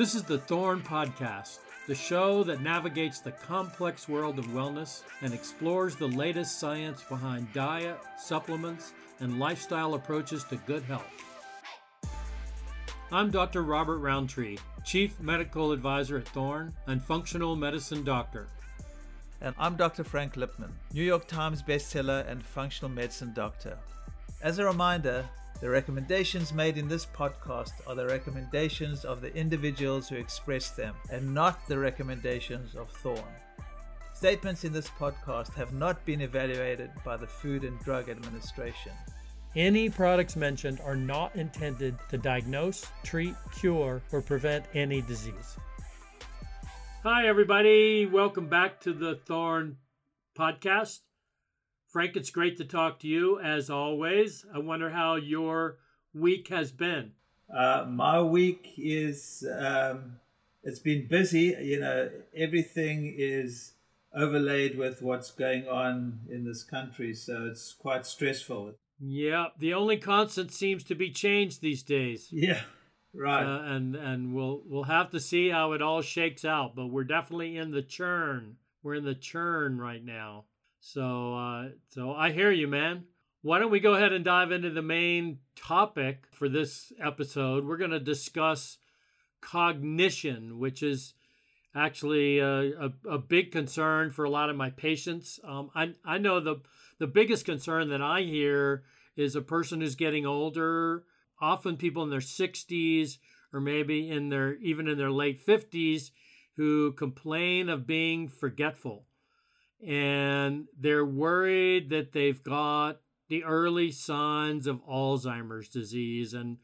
This is the Thorne Podcast, the show that navigates the complex world of wellness and explores the latest science behind diet, supplements, and lifestyle approaches to good health. I'm Dr. Robert Rountree, Chief Medical Advisor at Thorne and Functional Medicine Doctor. And I'm Dr. Frank Lipman, New York Times bestseller and functional medicine doctor. As a reminder, the recommendations made in this podcast are the recommendations of the individuals who express them and not the recommendations of Thorne. Statements in this podcast have not been evaluated by the Food and Drug Administration. Any products mentioned are not intended to diagnose, treat, cure, or prevent any disease. Hi, everybody. Welcome back to the Thorne podcast. Frank, it's great to talk to you as always. I wonder how your week has been. Uh, my week is um, it's been busy. You know, everything is overlaid with what's going on in this country, so it's quite stressful. Yeah, the only constant seems to be change these days. Yeah, right. Uh, and and we'll we'll have to see how it all shakes out, but we're definitely in the churn. We're in the churn right now. So, uh, so I hear you, man. Why don't we go ahead and dive into the main topic for this episode? We're going to discuss cognition, which is actually a, a, a, big concern for a lot of my patients. Um, I, I know the, the biggest concern that I hear is a person who's getting older, often people in their 60s or maybe in their even in their late 50s who complain of being forgetful and they're worried that they've got the early signs of Alzheimer's disease and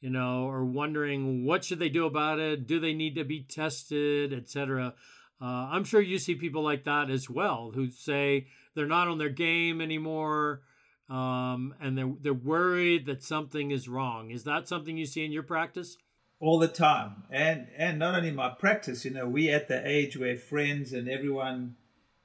you know are wondering what should they do about it? Do they need to be tested etc uh, i'm sure you see people like that as well who say they're not on their game anymore um, and they're, they're worried that something is wrong. Is that something you see in your practice? All the time. And and not only my practice you know we at the age where friends and everyone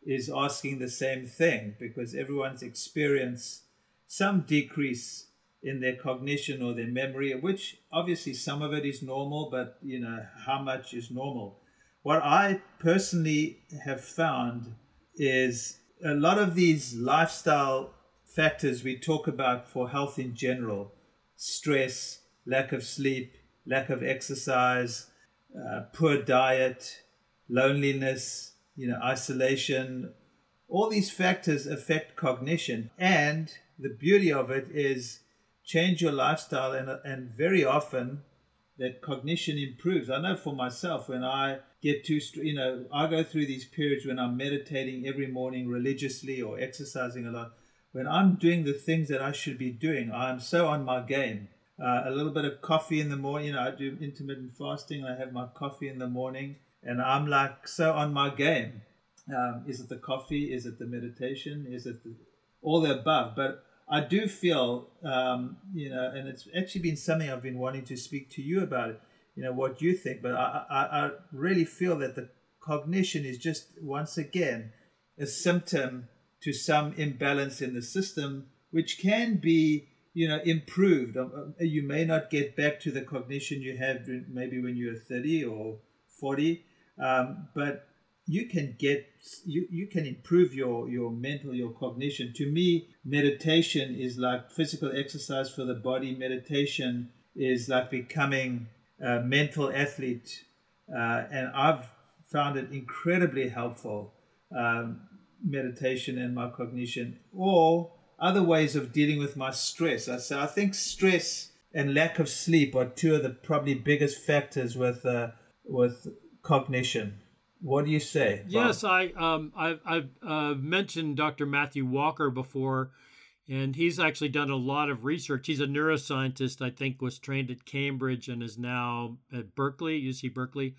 is asking the same thing because everyone's experienced some decrease in their cognition or their memory, which obviously some of it is normal, but you know, how much is normal? What I personally have found is a lot of these lifestyle factors we talk about for health in general stress, lack of sleep, lack of exercise, uh, poor diet, loneliness, you know, isolation, all these factors affect cognition. And the beauty of it is change your lifestyle, and, and very often that cognition improves. I know for myself, when I get too, you know, I go through these periods when I'm meditating every morning religiously or exercising a lot. When I'm doing the things that I should be doing, I'm so on my game. Uh, a little bit of coffee in the morning. You know, I do intermittent fasting. I have my coffee in the morning and I'm like so on my game. Um, is it the coffee? Is it the meditation? Is it the, all the above? But I do feel, um, you know, and it's actually been something I've been wanting to speak to you about. You know what you think, but I, I, I really feel that the cognition is just once again a symptom to some imbalance in the system, which can be you know improved. Um, uh, you may not get back to the cognition you had maybe when you were 30 or 40 um, but you can get you, you can improve your your mental your cognition. To me meditation is like physical exercise for the body. Meditation is like becoming a mental athlete uh, and i've found it incredibly helpful um, meditation and my cognition. Or other ways of dealing with my stress. I, so i think stress and lack of sleep are two of the probably biggest factors with uh, with cognition. What do you say? Bob? Yes, I um, I've, I've uh, mentioned Dr. Matthew Walker before, and he's actually done a lot of research. He's a neuroscientist. I think was trained at Cambridge and is now at Berkeley, UC Berkeley.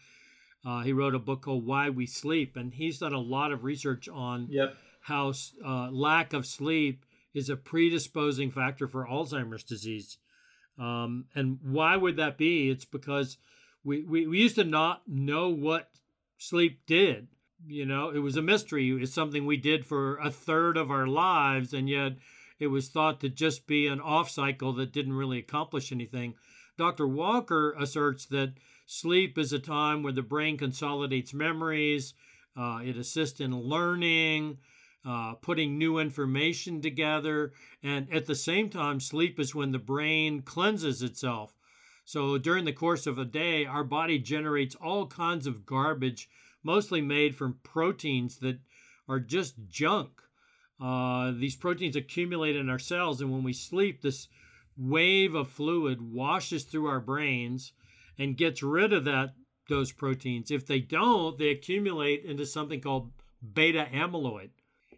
Uh, he wrote a book called Why We Sleep, and he's done a lot of research on yep. how uh, lack of sleep is a predisposing factor for Alzheimer's disease. Um, and why would that be? It's because we, we, we used to not know what sleep did. You know, it was a mystery. It's something we did for a third of our lives, and yet it was thought to just be an off cycle that didn't really accomplish anything. Dr. Walker asserts that sleep is a time where the brain consolidates memories, uh, it assists in learning, uh, putting new information together. And at the same time, sleep is when the brain cleanses itself. So during the course of a day, our body generates all kinds of garbage, mostly made from proteins that are just junk. Uh, these proteins accumulate in our cells, and when we sleep, this wave of fluid washes through our brains and gets rid of that those proteins. If they don't, they accumulate into something called beta amyloid.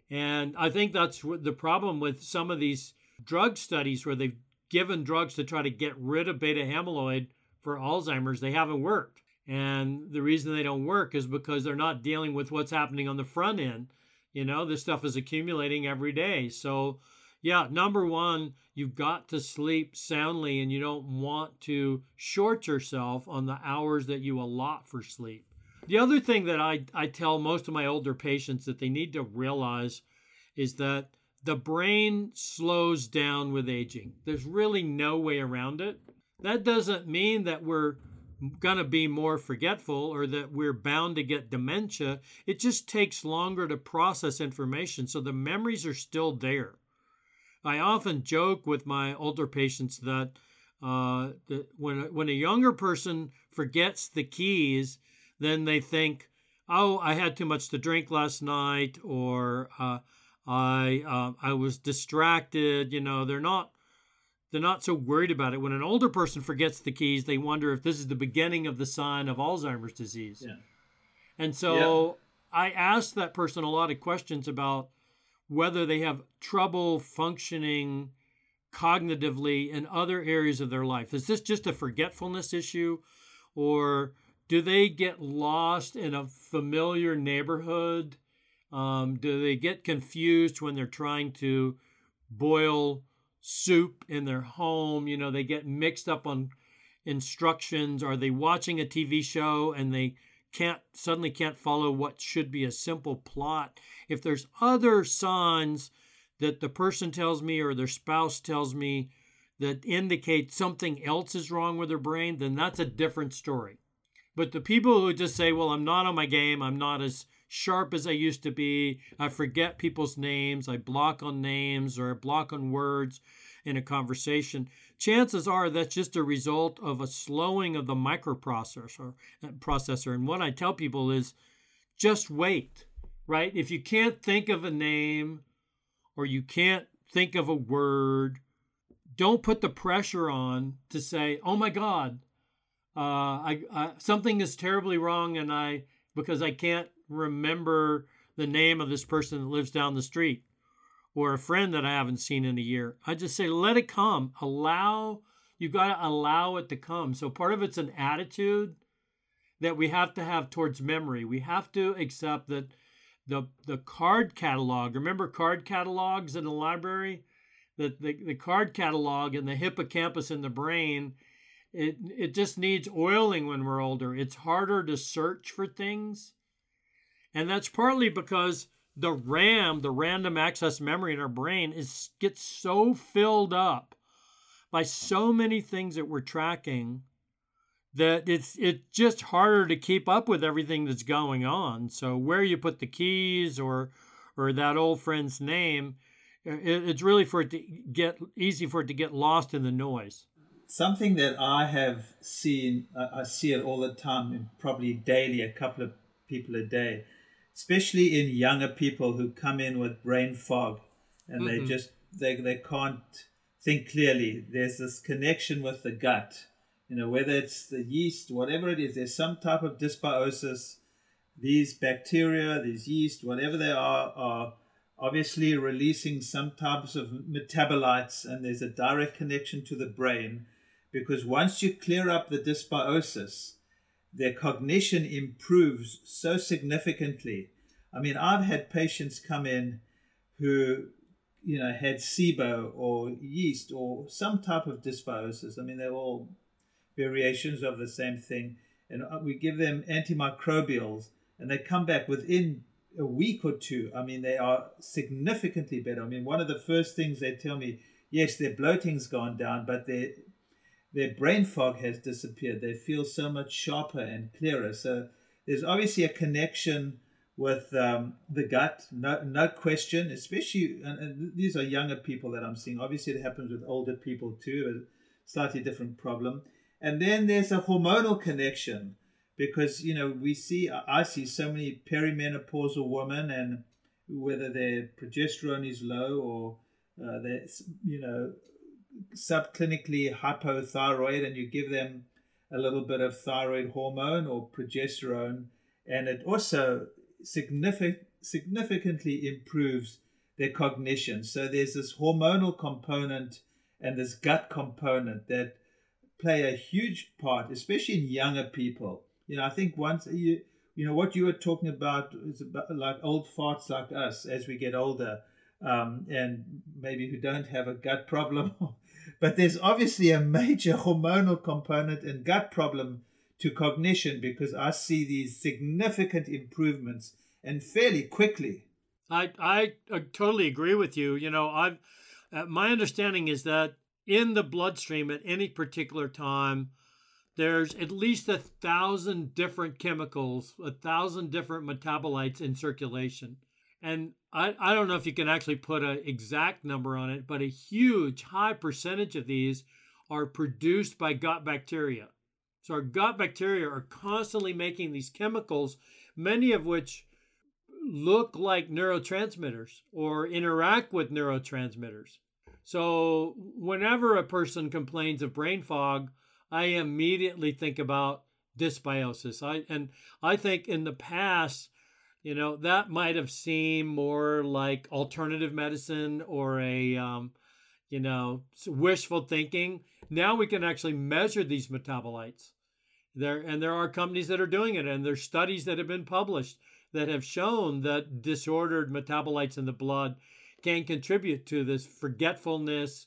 And I think that's the problem with some of these drug studies where they've given drugs to try to get rid of beta amyloid for Alzheimer's, they haven't worked. And the reason they don't work is because they're not dealing with what's happening on the front end. You know, this stuff is accumulating every day. So, yeah, number one, you've got to sleep soundly and you don't want to short yourself on the hours that you allot for sleep. The other thing that I, I tell most of my older patients that they need to realize is that the brain slows down with aging. There's really no way around it. That doesn't mean that we're going to be more forgetful or that we're bound to get dementia. It just takes longer to process information. So the memories are still there. I often joke with my older patients that, uh, that when, when a younger person forgets the keys, then they think, oh, I had too much to drink last night, or uh, I uh, I was distracted. You know, they're not they're not so worried about it. When an older person forgets the keys, they wonder if this is the beginning of the sign of Alzheimer's disease. Yeah. And so yeah. I asked that person a lot of questions about whether they have trouble functioning cognitively in other areas of their life. Is this just a forgetfulness issue or do they get lost in a familiar neighborhood? Um, do they get confused when they're trying to boil soup in their home? You know, they get mixed up on instructions. Are they watching a TV show and they can't suddenly can't follow what should be a simple plot? If there's other signs that the person tells me or their spouse tells me that indicate something else is wrong with their brain, then that's a different story. But the people who just say, well, I'm not on my game, I'm not as sharp as I used to be, I forget people's names, I block on names or I block on words in a conversation, chances are that's just a result of a slowing of the microprocessor uh, processor. And what I tell people is just wait, right? If you can't think of a name or you can't think of a word, don't put the pressure on to say, oh my God, uh, I, I, something is terribly wrong, and I because I can't remember the name of this person that lives down the street or a friend that I haven't seen in a year. I just say, let it come. Allow, you got to allow it to come. So part of it's an attitude that we have to have towards memory. We have to accept that the the card catalog, remember card catalogs in the library? That the, the card catalog and the hippocampus in the brain it it just needs oiling when we're older. It's harder to search for things. And that's partly because the RAM, the random access memory in our brain is gets so filled up by so many things that we're tracking that it's it's just harder to keep up with everything that's going on. So where you put the keys or or that old friend's name, it, it's really for it to get easy for it to get lost in the noise something that I have seen, I see it all the time, probably daily, a couple of people a day, especially in younger people who come in with brain fog and mm-hmm. they just they, they can't think clearly. There's this connection with the gut, you know, whether it's the yeast, whatever it is, there's some type of dysbiosis. These bacteria, these yeast, whatever they are, are obviously releasing some types of metabolites, and there's a direct connection to the brain because once you clear up the dysbiosis, their cognition improves so significantly. I mean, I've had patients come in who, you know, had SIBO or yeast or some type of dysbiosis. I mean, they're all variations of the same thing. And uh, we give them antimicrobials and they come back within a week or two. I mean, they are significantly better. I mean, one of the first things they tell me, yes, their bloating's gone down, but their their brain fog has disappeared. They feel so much sharper and clearer. So there's obviously a connection with um, the gut, no, no question, especially, and, and, these are younger people that I'm seeing. Obviously, it happens with older people too, a slightly different problem. And then there's a hormonal connection because, you know, we see, I see so many perimenopausal women, and whether their progesterone is low or uh, they're, you know, subclinically hypothyroid, and you give them a little bit of thyroid hormone or progesterone, and it also significant, significantly improves their cognition. So there's this hormonal component and this gut component that play a huge part, especially in younger people. You know, I think once you you know what you were talking about is about like old farts like us as we get older, um, and maybe who don't have a gut problem. but there's obviously a major hormonal component and gut problem to cognition because I see these significant improvements and fairly quickly. I I totally agree with you. You know, I've uh, my understanding is that in the bloodstream at any particular time, there's at least a thousand different chemicals, a thousand different metabolites in circulation. And I, I don't know if you can actually put an exact number on it, but a huge, high percentage of these are produced by gut bacteria. So our gut bacteria are constantly making these chemicals, many of which look like neurotransmitters or interact with neurotransmitters. So whenever a person complains of brain fog, I immediately think about dysbiosis. I and I think in the past, you know, that might have seemed more like alternative medicine or a um, you know, wishful thinking. Now we can actually measure these metabolites. There and there are companies that are doing it, and there's studies that have been published that have shown that disordered metabolites in the blood can contribute to this forgetfulness,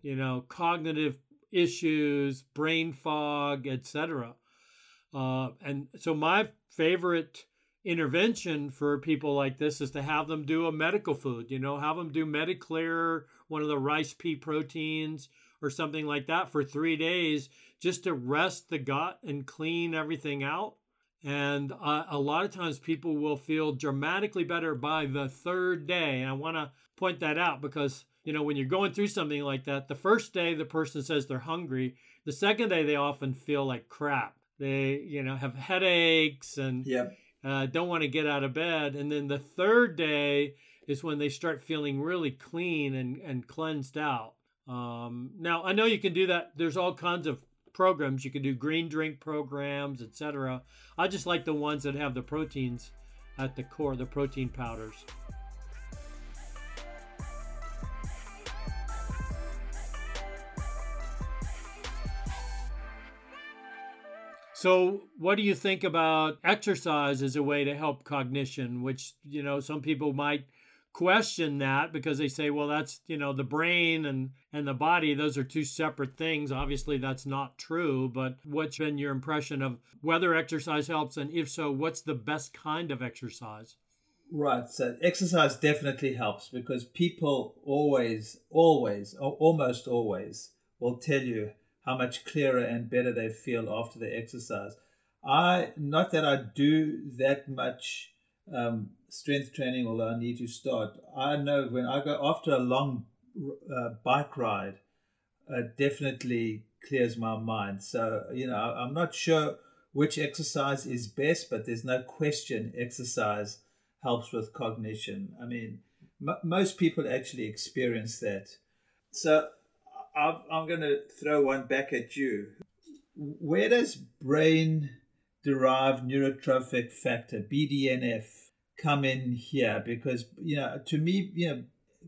you know, cognitive issues, brain fog, etc. Uh, and so my favorite intervention for people like this is to have them do a medical food, you know, have them do Mediclear, one of the rice pea proteins or something like that for three days just to rest the gut and clean everything out. And uh, a lot of times people will feel dramatically better by the third day. And I want to point that out because, you know, when you're going through something like that, the first day the person says they're hungry, the second day they often feel like crap. They, you know, have headaches and yep. Uh, don't want to get out of bed. And then the third day is when they start feeling really clean and, and cleansed out. Um, now, I know you can do that. There's all kinds of programs. You can do green drink programs, etc. I just like the ones that have the proteins at the core, the protein powders. So, what do you think about exercise as a way to help cognition? Which, you know, some people might question that because they say well that's you know the brain and and the body those are two separate things obviously that's not true but what's been your impression of whether exercise helps and if so what's the best kind of exercise right so exercise definitely helps because people always always almost always will tell you how much clearer and better they feel after the exercise i not that i do that much um, strength training, although I need to start. I know when I go after a long uh, bike ride, it definitely clears my mind. So, you know, I'm not sure which exercise is best, but there's no question exercise helps with cognition. I mean, m- most people actually experience that. So, I'm, I'm going to throw one back at you. Where does brain derived neurotrophic factor, BDNF, come in here? Because, you know, to me, you know,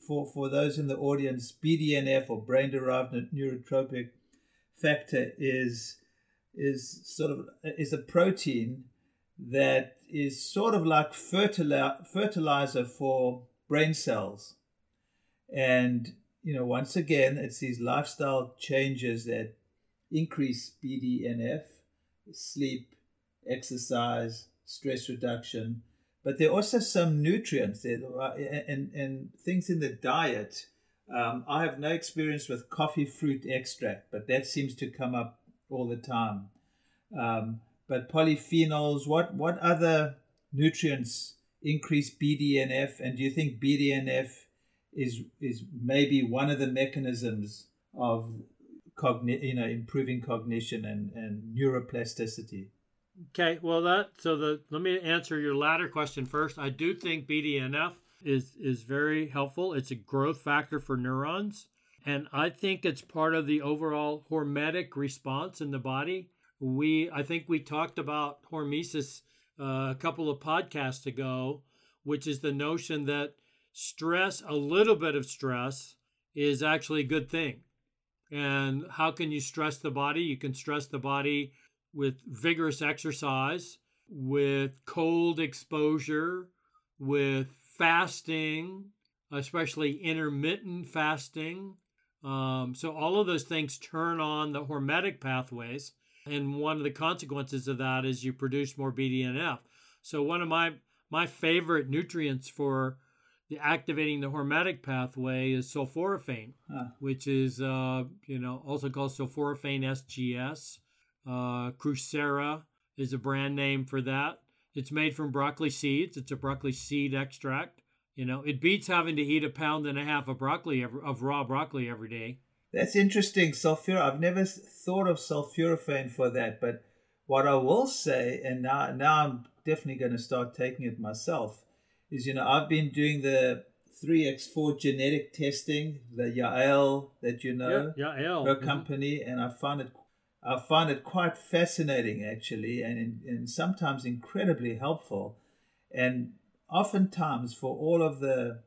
for, for those in the audience, BDNF or brain derived neurotrophic factor is is sort of is a protein that is sort of like fertili- fertilizer for brain cells. And you know, once again, it's these lifestyle changes that increase BDNF, sleep, exercise, stress reduction, but there are also some nutrients and, and things in the diet Um, I have no experience with coffee fruit extract, but that seems to come up all the time. Um, but polyphenols, what what other nutrients increase BDNF, and do you think BDNF is is maybe one of the mechanisms of cogni- you know improving cognition and, and neuroplasticity? Okay, well that so the let me answer your latter question first. I do think BDNF is is very helpful. It's a growth factor for neurons, and I think it's part of the overall hormetic response in the body. We I think we talked about hormesis uh, a couple of podcasts ago, which is the notion that stress, a little bit of stress, is actually a good thing. And how can you stress the body? You can stress the body with vigorous exercise, with cold exposure, with fasting, especially intermittent fasting. Um, so, all of those things turn on the hormetic pathways. And one of the consequences of that is you produce more BDNF. So, one of my, my favorite nutrients for the activating the hormetic pathway is sulforaphane, huh. which is uh, you know also called sulforaphane SGS. Uh, Crucera is a brand name for that. It's made from broccoli seeds. It's a broccoli seed extract. You know, it beats having to eat a pound and a half of broccoli of raw broccoli every day. That's interesting. Sulfur. I've never thought of sulforaphane for that, but what I will say, and now now I'm definitely going to start taking it myself, is you know I've been doing the 3x4 genetic testing, the Yael that you know, yeah, Yael, her mm-hmm. company, and I find it I find it quite fascinating actually, and, and sometimes incredibly helpful. And oftentimes, for all of the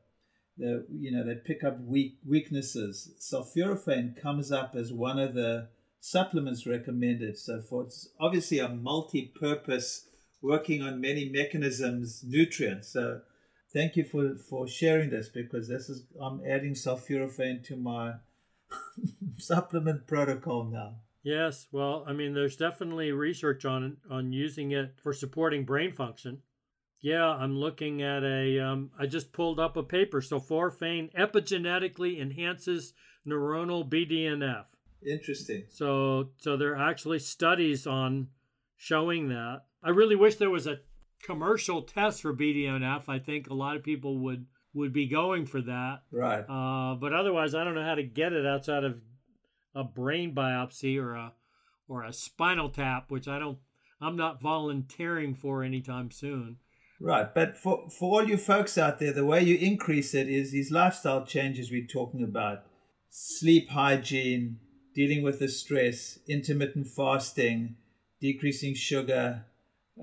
the you know they pick up weak weaknesses, sulforaphane comes up as one of the supplements recommended. So for it's obviously a multi-purpose, working on many mechanisms, nutrients. So thank you for for sharing this because this is I'm adding sulforaphane to my supplement protocol now. Yes, well, I mean, there's definitely research on on using it for supporting brain function. Yeah, I'm looking at a. Um, I just pulled up a paper. Sulforaphane epigenetically enhances neuronal BDNF. Interesting. So, so there are actually studies on showing that. I really wish there was a commercial test for BDNF. I think a lot of people would would be going for that. Right. Uh, but otherwise, I don't know how to get it outside of a brain biopsy or a or a spinal tap, which I don't I'm not volunteering for anytime soon. Right, but for for all you folks out there, the way you increase it is these lifestyle changes we're talking about: sleep hygiene, dealing with the stress, intermittent fasting, decreasing sugar,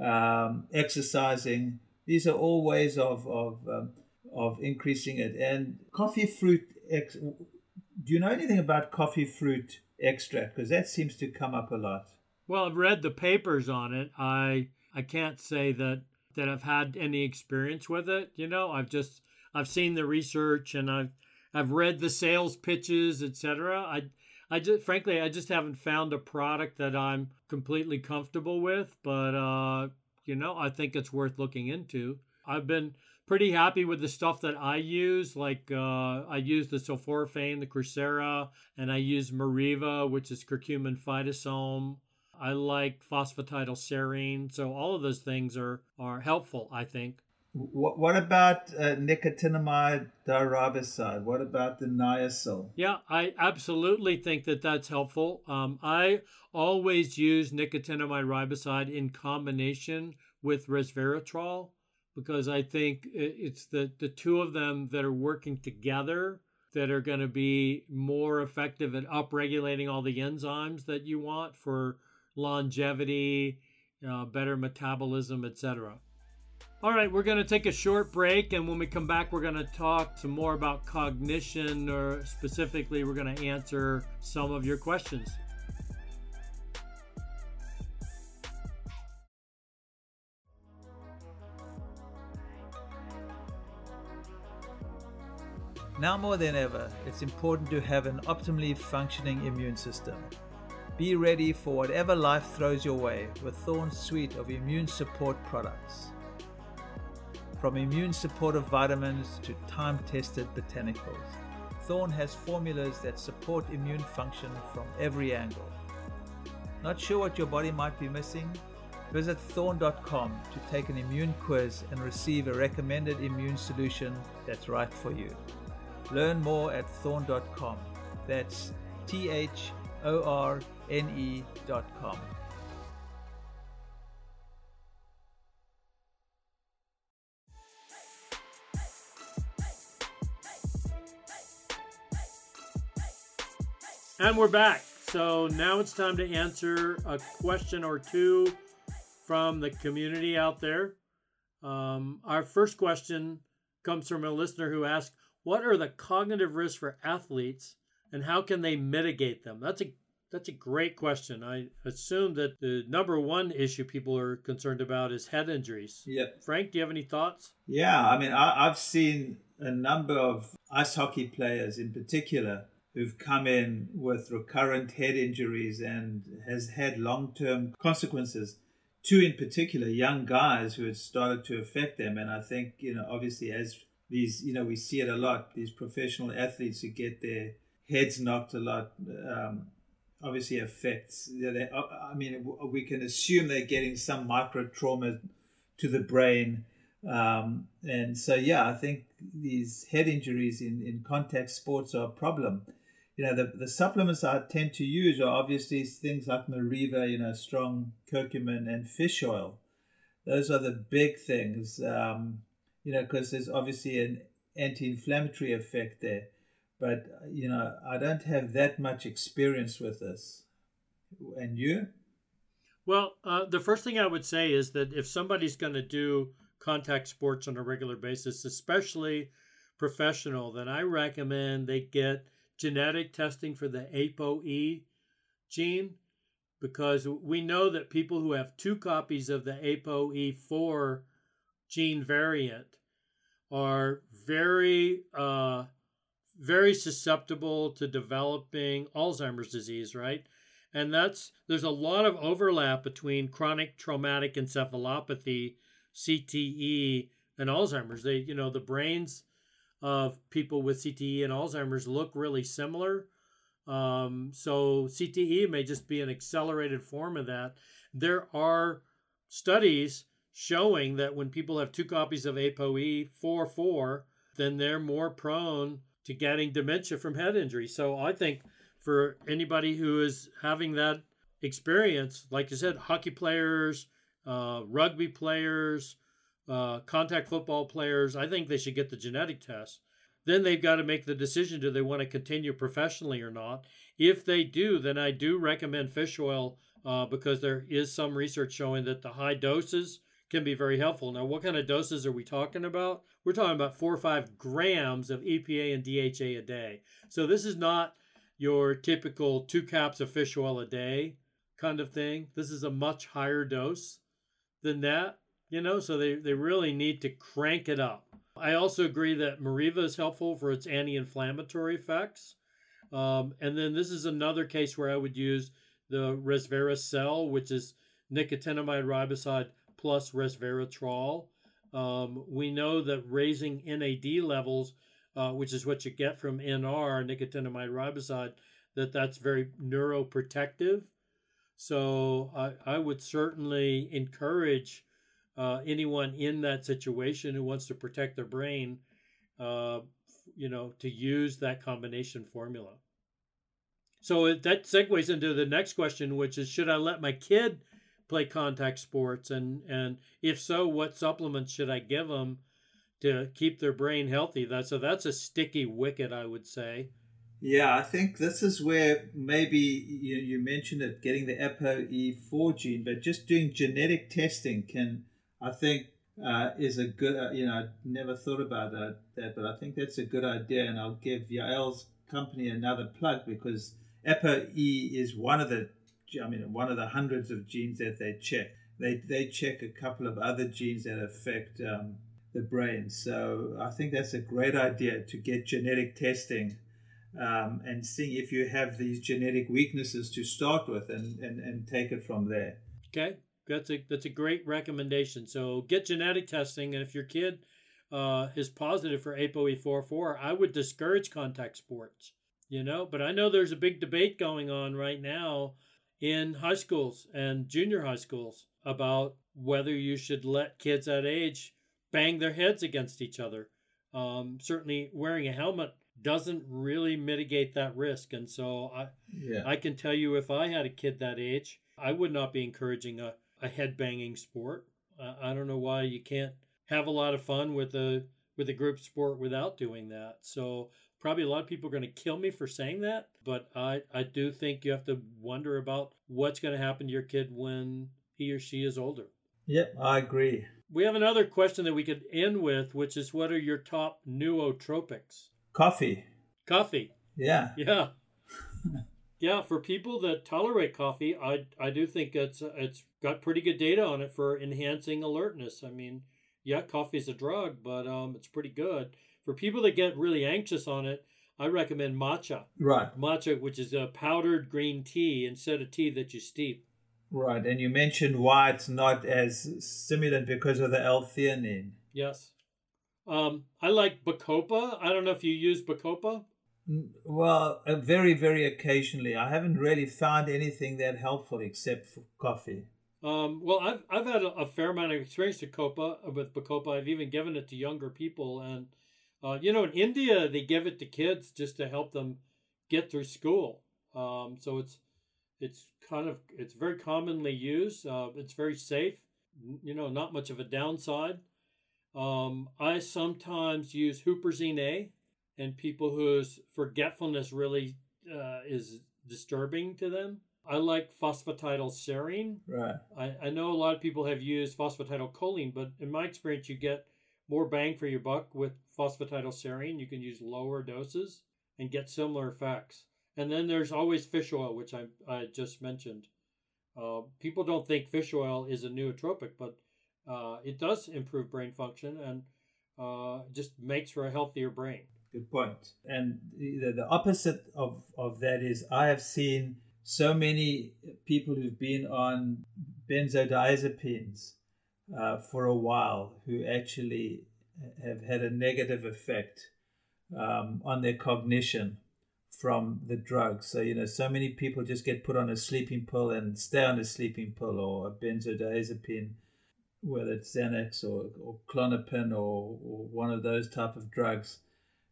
um, exercising. These are all ways of of um, of increasing it. And coffee fruit ex- do you know anything about coffee fruit extract? Because that seems to come up a lot. Well, I've read the papers on it. I I can't say that that I've had any experience with it. You know, I've just I've seen the research and I've I've read the sales pitches, etc. I I just frankly I just haven't found a product that I'm completely comfortable with, but uh, you know, I think it's worth looking into. I've been pretty happy with the stuff that I use. Like uh, I use the sulforaphane, the Crucera, and I use Meriva, which is curcumin phytosome. I like phosphatidylserine. So all of those things are are helpful, I think. What, what about uh, nicotinamide diriboside? What about the niacin? Yeah, I absolutely think that that's helpful. Um, I always use nicotinamide riboside in combination with resveratrol because I think it's the, the two of them that are working together that are going to be more effective at upregulating all the enzymes that you want for longevity, uh, better metabolism, etc. All right, we're going to take a short break, and when we come back, we're going to talk some more about cognition, or specifically, we're going to answer some of your questions. Now more than ever, it's important to have an optimally functioning immune system. Be ready for whatever life throws your way with Thorne's suite of immune support products. From immune supportive vitamins to time tested botanicals, Thorne has formulas that support immune function from every angle. Not sure what your body might be missing? Visit thorne.com to take an immune quiz and receive a recommended immune solution that's right for you. Learn more at thorne.com. That's T H O R N E.com. And we're back. So now it's time to answer a question or two from the community out there. Um, our first question comes from a listener who asked, "What are the cognitive risks for athletes, and how can they mitigate them?" That's a that's a great question. I assume that the number one issue people are concerned about is head injuries. Yep. Frank, do you have any thoughts? Yeah, I mean, I, I've seen a number of ice hockey players in particular who've come in with recurrent head injuries and has had long-term consequences. Two in particular young guys who had started to affect them. And i think you know obviously as these you know we see it a lot these professional athletes who get their heads knocked a lot um, obviously affects you they, i mean we can assume they're getting some micro trauma to the brain. Um, and so yeah i think these head injuries in, in contact sports are a problem you know, the, the supplements I tend to use are obviously things like Meriva, you know, strong curcumin and fish oil. Those are the big things, um, you know, because there's obviously an anti-inflammatory effect there. But, you know, I don't have that much experience with this. And you? Well, uh, the first thing I would say is that if somebody's going to do contact sports on a regular basis, especially professional, then I recommend they get – genetic testing for the ApoE gene because we know that people who have two copies of the ApoE4 gene variant are very uh, very susceptible to developing Alzheimer's disease, right? And that's there's a lot of overlap between chronic traumatic encephalopathy, CTE, and Alzheimer's. They, you know, the brains of people with CTE and Alzheimer's look really similar. Um, so CTE may just be an accelerated form of that. There are studies showing that when people have two copies of ApoE44, then they're more prone to getting dementia from head injury. So I think for anybody who is having that experience, like you said, hockey players, uh, rugby players, uh, contact football players, I think they should get the genetic test. Then they've got to make the decision do they want to continue professionally or not. If they do, then I do recommend fish oil uh, because there is some research showing that the high doses can be very helpful. Now, what kind of doses are we talking about? We're talking about four or five grams of EPA and DHA a day. So this is not your typical two caps of fish oil a day kind of thing. This is a much higher dose than that you know, so they, they really need to crank it up. I also agree that Meriva is helpful for its anti inflammatory effects. Um, and then this is another case where I would use the ResveraCel, which is nicotinamide riboside plus resveratrol. Um, we know that raising NAD levels, uh, which is what you get from NR, nicotinamide riboside, that that's very neuroprotective. So I, I would certainly encourage uh, anyone in that situation who wants to protect their brain, uh, you know, to use that combination formula. So that segues into the next question, which is should I let my kid play contact sports? And, and if so, what supplements should I give them to keep their brain healthy? That, so that's a sticky wicket, I would say. Yeah, I think this is where maybe you, you mentioned it, getting the ApoE4 gene, but just doing genetic testing can I think uh, is a good, uh, you know, I never thought about that, that, but I think that's a good idea. And I'll give Yael's company another plug because ApoE is one of the, I mean, one of the hundreds of genes that they check. They, they check a couple of other genes that affect um, the brain. So I think that's a great idea to get genetic testing um, and seeing if you have these genetic weaknesses to start with and, and, and take it from there. Okay, that's a that's a great recommendation. So get genetic testing, and if your kid uh, is positive for ApoE44, I would discourage contact sports. You know, but I know there's a big debate going on right now in high schools and junior high schools about whether you should let kids that age bang their heads against each other. Um, certainly, wearing a helmet doesn't really mitigate that risk, and so I, Yeah. I can tell you if I had a kid that age, I would not be encouraging a, a head banging sport. I don't know why you can't have a lot of fun with a with a group sport without doing that. So probably a lot of people are going to kill me for saying that, but I I do think you have to wonder about what's going to happen to your kid when he or she is older. Yep, I agree. We have another question that we could end with, which is what are your top nootropics? Coffee. Coffee. Yeah. Yeah. yeah, for people that tolerate coffee, I I do think it's it's got pretty good data on it for enhancing alertness. I mean, yeah, coffee's a drug, but um, it's pretty good. For people that get really anxious on it, I recommend matcha. Right. Matcha, which is a powdered green tea instead of tea that you steep. Right. And you mentioned why it's not as stimulant because of the L-theanine. Yes. Um, I like Bacopa. I don't know if you use Bacopa. Well, uh, very, very occasionally. I haven't really found anything that helpful except for coffee. Um, well, I've I've had a, a fair amount of experience with Copa with Bacopa. I've even given it to younger people, and uh, you know, in India they give it to kids just to help them get through school. Um, so it's it's kind of it's very commonly used. Uh, it's very safe. You know, not much of a downside. Um, I sometimes use Huperzine A, and people whose forgetfulness really uh, is disturbing to them. I like phosphatidylserine. Right. I, I know a lot of people have used phosphatidylcholine, but in my experience, you get more bang for your buck with phosphatidylserine. You can use lower doses and get similar effects. And then there's always fish oil, which I, I just mentioned. Uh, people don't think fish oil is a nootropic, but uh, it does improve brain function and uh, just makes for a healthier brain. Good point. And the, the opposite of, of that is I have seen so many people who've been on benzodiazepines uh, for a while who actually have had a negative effect um, on their cognition from the drugs. So, you know, so many people just get put on a sleeping pill and stay on a sleeping pill or a benzodiazepine, whether it's Xanax or, or Klonopin or, or one of those type of drugs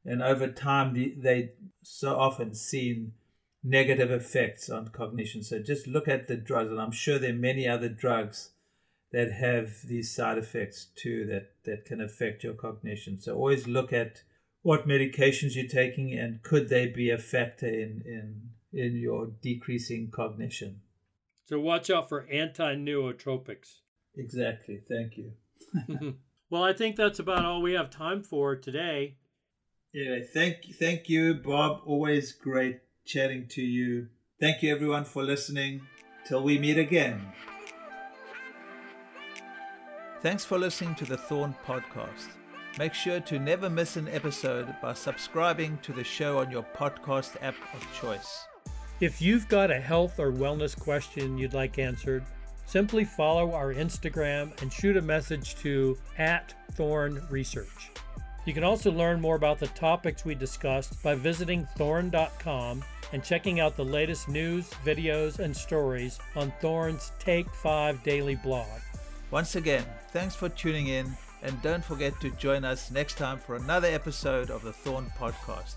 and over time the, they so often seen negative effects on cognition so just look at the drugs and i'm sure there are many other drugs that have these side effects too that that can affect your cognition so always look at what medications you're taking and could they be a factor in in in your decreasing cognition So watch out for anti nootropics. exactly thank you well, I think that's about all we have time for today. Yeah, thank thank you, Bob. Always great chatting to you. Thank you everyone for listening. Till we meet again. Thanks for listening to the Thorne Podcast. Make sure to never miss an episode by subscribing to the show on your podcast app of choice. If you've got a health or wellness question you'd like answered, simply follow our Instagram and shoot a message to at Thorne Research. You can also learn more about the topics we discussed by visiting thorne.com and checking out the latest news, videos, and stories on Thorne's Take 5 daily blog. Once again, thanks for tuning in and don't forget to join us next time for another episode of the Thorne Podcast.